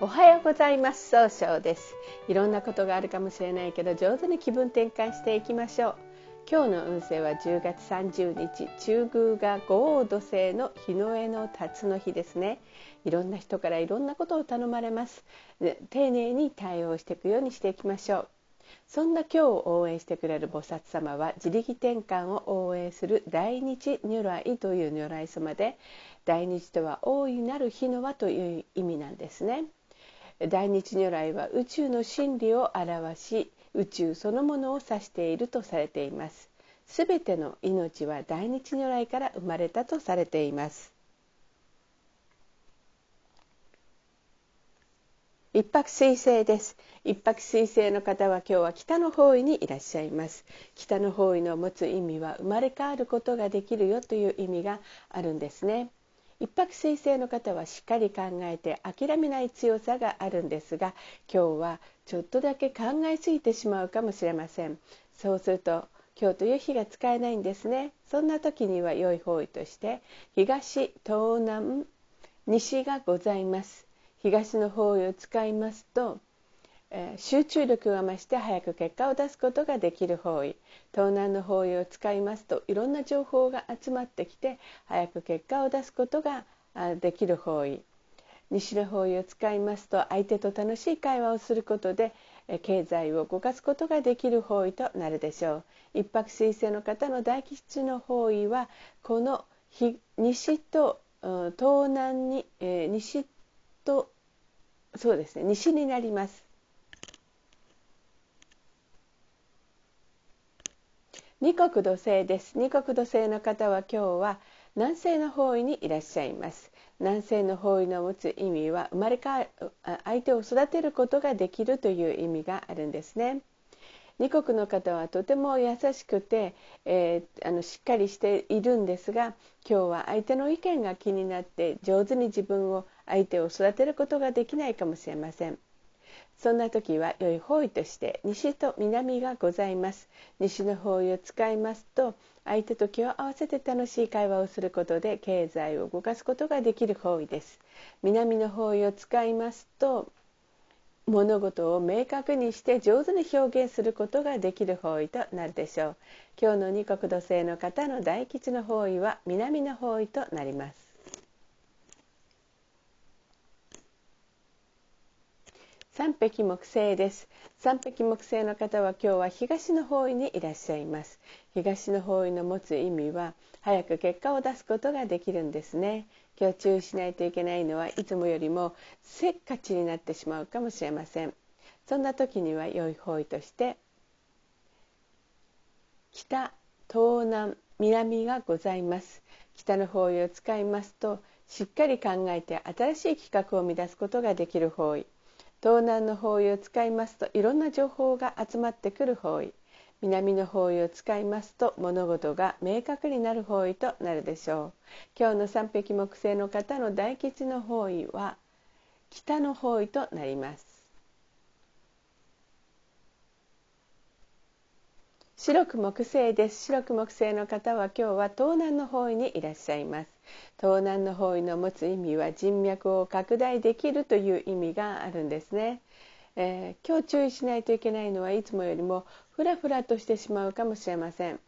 おはようございます。総称です。いろんなことがあるかもしれないけど上手に気分転換していきましょう。今日の運勢は10月30日中宮が五王土星の日の絵の辰の日ですね。いろんな人からいろんなことを頼まれます。丁寧に対応していくようにしていきましょう。そんな今日を応援してくれる菩薩様は自力転換を応援する大日如来という如来様で大日とは大いなる日の輪という意味なんですね。大日如来は宇宙の真理を表し宇宙そのものを指しているとされています。すべての命は大日如来から生まれたとされています。一泊水星です。一泊水星の方は今日は北の方位にいらっしゃいます。北の方位の持つ意味は生まれ変わることができるよという意味があるんですね。一泊水星の方はしっかり考えて諦めない強さがあるんですが今日はちょっとだけ考えすぎてしまうかもしれません。そうすると今日という日が使えないんですね。そんな時には良い方位として東東南西がございます。東の方位を使いますとえ集中力が増して早く結果を出すことができる方位。東南の方位を使いますといろんな情報が集まってきて早く結果を出すことができる方位。西の方位を使いますと相手と楽しい会話をすることで経済を動かすことができる方位となるでしょう。一泊水星の方の大吉の方位はこの西と東南に、え、西とそうですね西になります。二国土星です。二国土星の方は今日は南西の方位にいらっしゃいます。南西の方位の持つ意味は生まれ変わ相手を育てることができるという意味があるんですね。二国の方はとても優しくて、えー、あのしっかりしているんですが今日は相手の意見が気になって上手に自分を相手を育てることができないかもしれません。そんな時は良い方位として西と南がございます。西の方位を使いますと相手と気を合わせて楽しい会話をすることで経済を動かすことができる方位です。南の方位を使いますと物事を明確にして上手に表現することができる方位となるでしょう。今日の二国土星の方の大吉の方位は南の方位となります。三匹木星です。三匹木星の方は今日は東の方位にいらっしゃいます。東の方位の持つ意味は早く結果を出すことができるんですね。今日注意しないといけないのはいつもよりもせっかちになってしまうかもしれません。そんな時には良い方位として北東南南がございます。北の方位を使いますとしっかり考えて新しい企画を生み出すことができる方位。東南の方位を使いますといろんな情報が集まってくる方位。南の方位を使いますと物事が明確になる方位となるでしょう。今日の三匹木星の方の大吉の方位は北の方位となります。白く木星です。白く木星の方は今日は東南の方位にいらっしゃいます。東南の方位の持つ意味は人脈を拡大できるという意味があるんですね、えー、今日注意しないといけないのはいつもよりもふらふらとしてしまうかもしれません。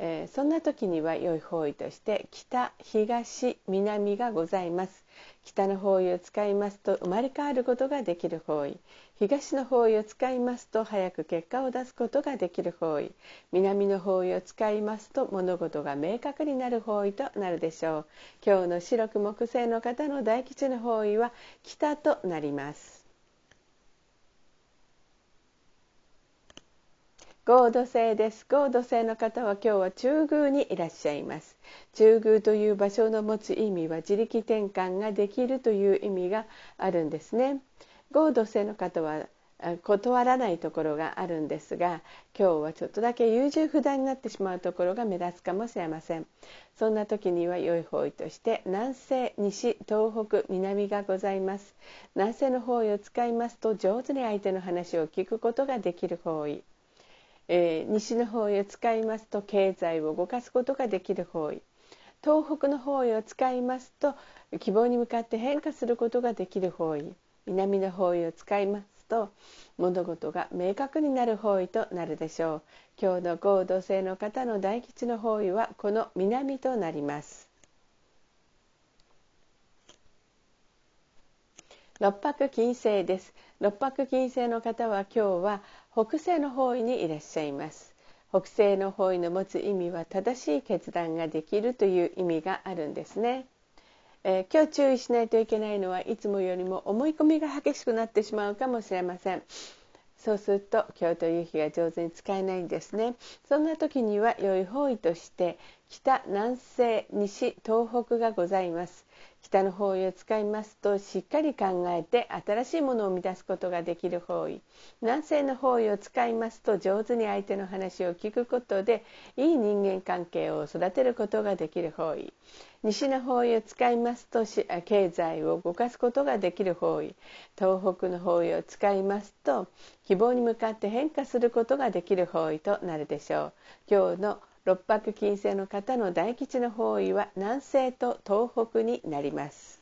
えー、そんな時には良い方位として北東南がございます。北の方位を使いますと生まれ変わることができる方位。東の方位を使いますと早く結果を出すことができる方位。南の方位を使いますと物事が明確になる方位となるでしょう。今日の白く木星の方の大吉の方位は北となります。合土星です。合土星の方は今日は中宮にいらっしゃいます。中宮という場所の持つ意味は自力転換ができるという意味があるんですね。合土星の方は断らないところがあるんですが今日はちょっとだけ優柔不断になってしまうところが目立つかもしれません。そんな時には良い方位として南西西東北南がございます。南西の方位を使いますと上手に相手の話を聞くことができる方位。えー、西の方位を使いますと経済を動かすことができる方位。東北の方位を使いますと希望に向かって変化することができる方位。南の方位を使いますと物事が明確になる方位となるでしょう。今日の合同性の方の大吉の方位はこの南となります。六白金星です。六白金星の方は今日は北西の方位にいらっしゃいます。北西の方位の持つ意味は正しい決断ができるという意味があるんですね、えー、今日注意しないといけないのはいつもよりも思い込みが激しくなってしまうかもしれません。そうすると今日という日が上手に使えないんですね。そんな時には良い方位として北南西西東北がございます。北の方位を使いますとしっかり考えて新しいものを生み出すことができる方位。南西の方位を使いますと上手に相手の話を聞くことでいい人間関係を育てることができる方位。西の方位を使いますと経済を動かすことができる方位。東北の方位を使いますと希望に向かって変化することができる方位となるでしょう。今日の六白金星の方の大吉の方位は南西と東北になります。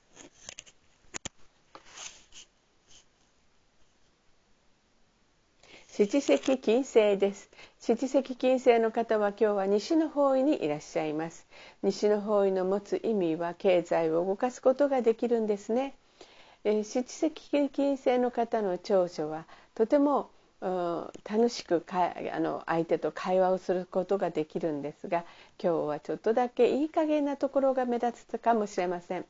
七石金星です。七石金星の方は今日は西の方位にいらっしゃいます。西の方位の持つ意味は経済を動かすことができるんですね、えー、七石金星の方の長所はとても楽しくかあの相手と会話をすることができるんですが今日はちょっとだけいい加減なところが目立つかもしれません。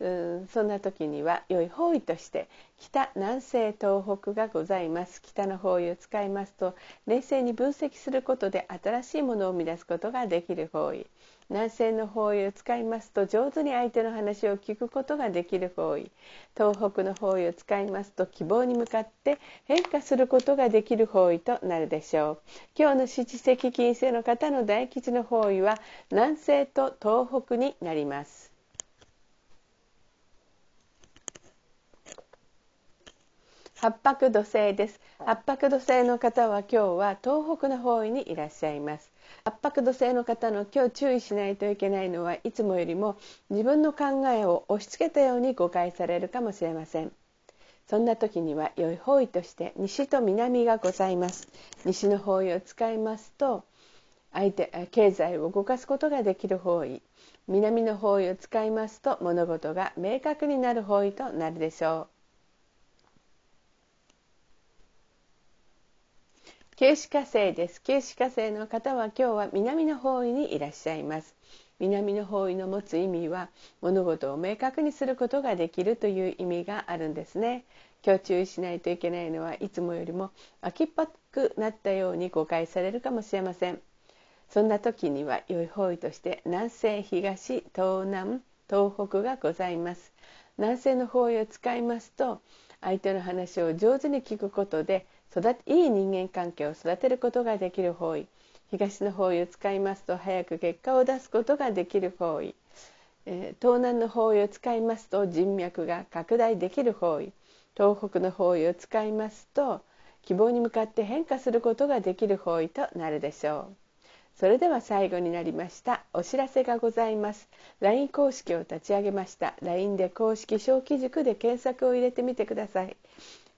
うん。そんな時には良い方位として北南西東北がございます。北の方位を使いますと冷静に分析することで新しいものを生み出すことができる方位南西の方位を使いますと上手に相手の話を聞くことができる方位東北の方位を使いますと希望に向かって変化することができる方位となるでしょう。今日の七石金星の方の大吉の方位は南西と東北になります。八白土星です。八白土星の方は今日は東北の方位にいらっしゃいます。八白土星の方の今日注意しないといけないのはいつもよりも自分の考えを押し付けたように誤解されるかもしれません。そんな時には良い方位として西と南がございます。西の方位を使いますと相手経済を動かすことができる方位。南の方位を使いますと物事が明確になる方位となるでしょう。九死火星です。九死火星の方は今日は南の方位にいらっしゃいます。南の方位の持つ意味は物事を明確にすることができるという意味があるんですね。今日注意しないといけないのはいつもよりも秋っぽくなったように誤解されるかもしれません。そんな時には良い方位として南西東東南東北がございます。南西の方位を使いますと相手の話を上手に聞くことで育いい人間関係を育てることができる方位。東の方位を使いますと早く結果を出すことができる方位、えー、東南の方位を使いますと人脈が拡大できる方位。東北の方位を使いますと希望に向かって変化することができる方位となるでしょう。それでは最後になりましたお知らせがございます。LINE 公式を立ち上げました。LINE で公式小規塾で検索を入れてみてください。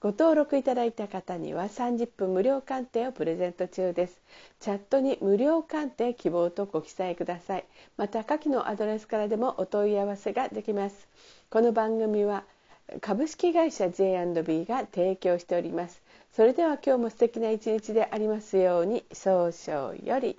ご登録いただいた方には30分無料鑑定をプレゼント中です。チャットに無料鑑定希望とご記載ください。また下記のアドレスからでもお問い合わせができます。この番組は株式会社 J&B が提供しております。それでは今日も素敵な一日でありますように早々より。